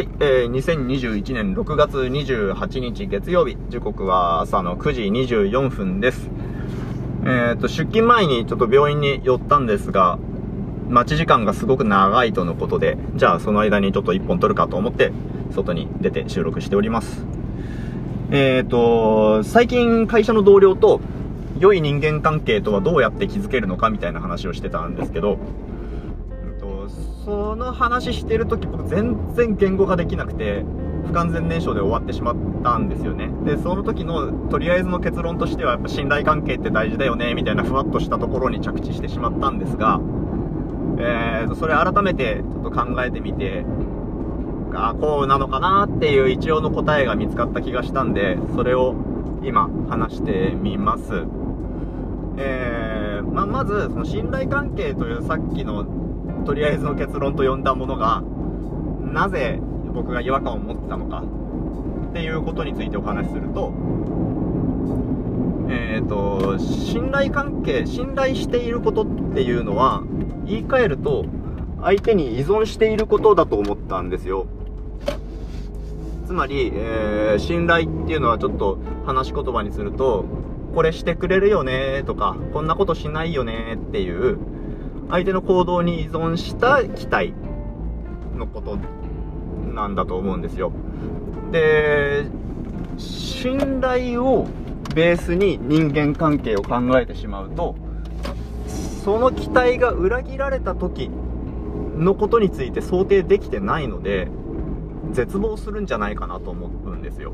はい、えー、2021年6月28日月曜日、時刻は朝の9時24分です。えっ、と、出勤前にちょっと病院に寄ったんですが、待ち時間がすごく長いとのことで、じゃあその間にちょっと1本撮るかと思って、外に出て収録しております。えっ、と、最近会社の同僚と、良い人間関係とはどうやって築けるのかみたいな話をしてたんですけど、その話してる時僕全然言語化できなくて不完全燃焼で終わってしまったんですよね。でその時のとりあえずの結論としてはやっぱ信頼関係って大事だよねみたいなふわっとしたところに着地してしまったんですがえーとそれ改めてちょっと考えてみてあこうなのかなっていう一応の答えが見つかった気がしたんでそれを今話してみます。えー、ま、まずその信頼関係というさっきのとりあえずの結論と呼んだものが、なぜ僕が違和感を持ってたのかっていうことについてお話しすると、えっ、ー、と、信頼関係、信頼していることっていうのは、言い換えると、相手に依存していることだと思ったんですよ。つまり、えー、信頼っていうのはちょっと話し言葉にすると、これしてくれるよねとか、こんなことしないよねっていう、相手の行動に依存した期待のことなんだと思うんですよ。で、信頼をベースに人間関係を考えてしまうと、その期待が裏切られた時のことについて想定できてないので、絶望するんじゃないかなと思うんですよ。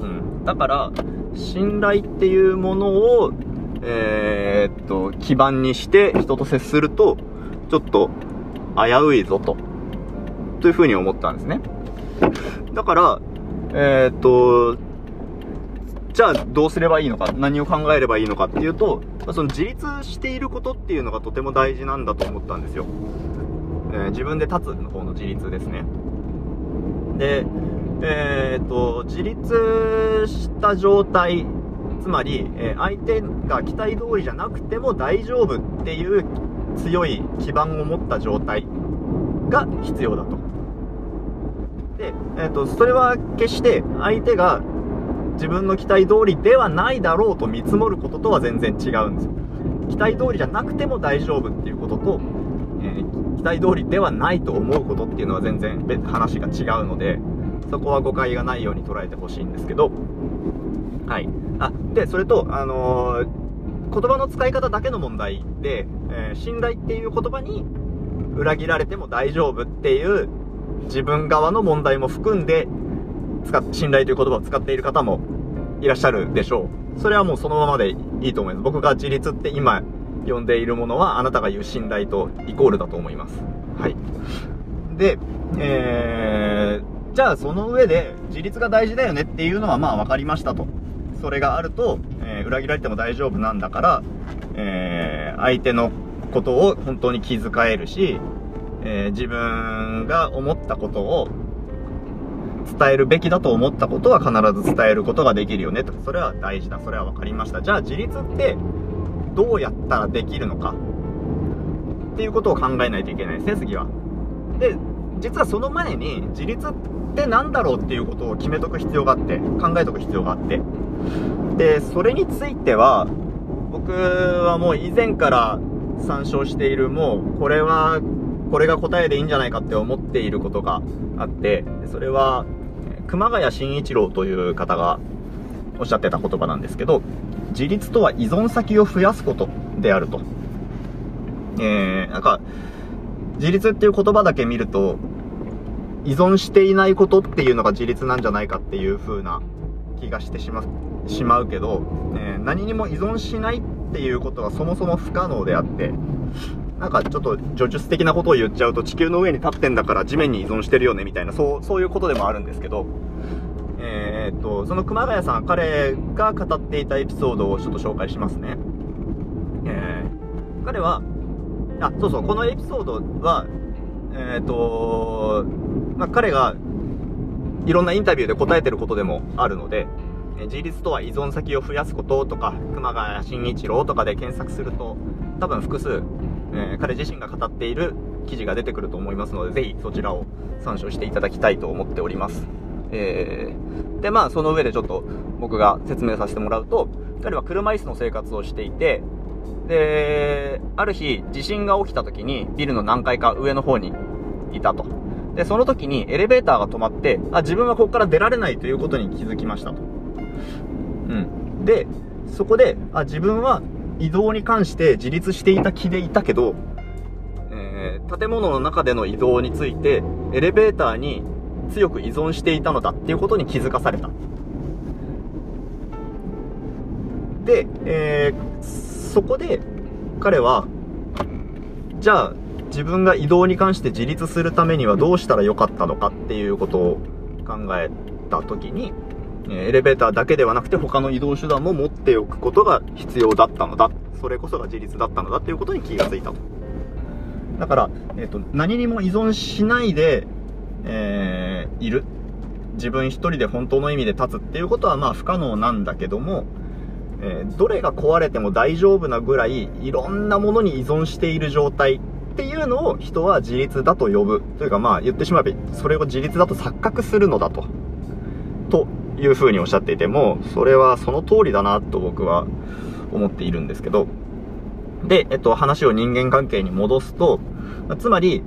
うん。だから、信頼っていうものをえー、っと、基盤にして人と接すると、ちょっと危ういぞと、というふうに思ったんですね。だから、えー、っと、じゃあどうすればいいのか、何を考えればいいのかっていうと、その自立していることっていうのがとても大事なんだと思ったんですよ。えー、自分で立つの方の自立ですね。で、えー、っと、自立した状態つまり、え相手が期待通りじゃなくても大丈夫っていう強い基盤を持った状態が必要だと。で、えっ、ー、と、それは決して相手が自分の期待通りではないだろうと見積もることとは全然違うんですよ。期待通りじゃなくても大丈夫っていうことと、えー、期待通りではないと思うことっていうのは全然話が違うので、そこは誤解がないように捉えてほしいんですけど、はい。あ、で、それと、あのー、言葉の使い方だけの問題で、えー、信頼っていう言葉に裏切られても大丈夫っていう自分側の問題も含んで、使っ、信頼という言葉を使っている方もいらっしゃるでしょう。それはもうそのままでいいと思います。僕が自立って今呼んでいるものは、あなたが言う信頼とイコールだと思います。はい。で、えー、じゃあその上で自立が大事だよねっていうのはまあ分かりましたと。それがあると、えー、裏切られても大丈夫なんだから、えー、相手のことを本当に気遣えるし、えー、自分が思ったことを伝えるべきだと思ったことは必ず伝えることができるよねと。それは大事だ。それは分かりました。じゃあ自立ってどうやったらできるのかっていうことを考えないといけないですね、次は。で、実はその前に自立って何だろうっていうことを決めとく必要があって、考えとく必要があって。で、それについては、僕はもう以前から参照している、もうこれは、これが答えでいいんじゃないかって思っていることがあって、それは、熊谷慎一郎という方がおっしゃってた言葉なんですけど、自立とは依存先を増やすことであると。えー、なんか、自立っていう言葉だけ見ると、依存していないことっていうのが自立なんじゃないかっていう風な気がしてしましまうけど、えー、何にも依存しないっていうことがそもそも不可能であって、なんかちょっと叙述的なことを言っちゃうと地球の上に立ってんだから地面に依存してるよねみたいな、そう、そういうことでもあるんですけど、えー、っと、その熊谷さん、彼が語っていたエピソードをちょっと紹介しますね。えー、彼は、あ、そうそう、このエピソードは、えー、っと、まあ、彼がいろんなインタビューで答えてることでもあるので、自立とは依存先を増やすこととか、熊谷慎一郎とかで検索すると、多分複数、えー、彼自身が語っている記事が出てくると思いますので、ぜひそちらを参照していただきたいと思っております。えー、で、まあ、その上でちょっと僕が説明させてもらうと、彼は車椅子の生活をしていて、で、ある日、地震が起きた時に、ビルの何階か上の方にいたと。で、その時にエレベーターが止まって、あ、自分はここから出られないということに気づきましたと。うん。で、そこで、あ、自分は移動に関して自立していた気でいたけど、えー、建物の中での移動について、エレベーターに強く依存していたのだっていうことに気づかされた。で、えー、そこで彼は、じゃあ自分が移動に関して自立するためにはどうしたらよかったのかっていうことを考えた時に、エレベーターだけではなくて他の移動手段も持っておくことが必要だったのだ。それこそが自立だったのだっていうことに気がついたと。だから、えっ、ー、と、何にも依存しないで、えー、いる。自分一人で本当の意味で立つっていうことはまあ不可能なんだけども、えー、どれが壊れても大丈夫なぐらいいろんなものに依存している状態っていうのを人は自立だと呼ぶ。というかまあ言ってしまえばそれを自立だと錯覚するのだと。というふうにおっしゃっていても、それはその通りだなと僕は思っているんですけど。で、えっと話を人間関係に戻すと、つまり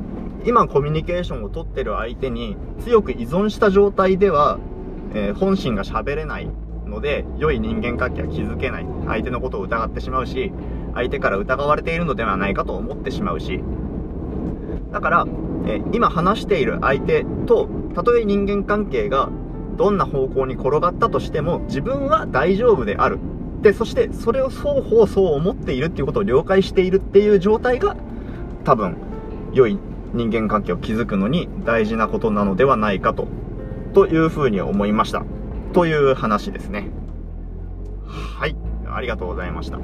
今コミュニケーションをとってる相手に強く依存した状態では、えー、本心が喋れないので、良い人間関係は築けない。相手のことを疑ってしまうし、相手から疑われているのではないかと思ってしまうし。だから、え、今話している相手と、たとえ人間関係がどんな方向に転がったとしても、自分は大丈夫である。で、そしてそれを双方そう思っているっていうことを了解しているっていう状態が、多分、良い人間関係を築くのに大事なことなのではないかと、というふうに思いました。という話ですね。はい。ありがとうございました。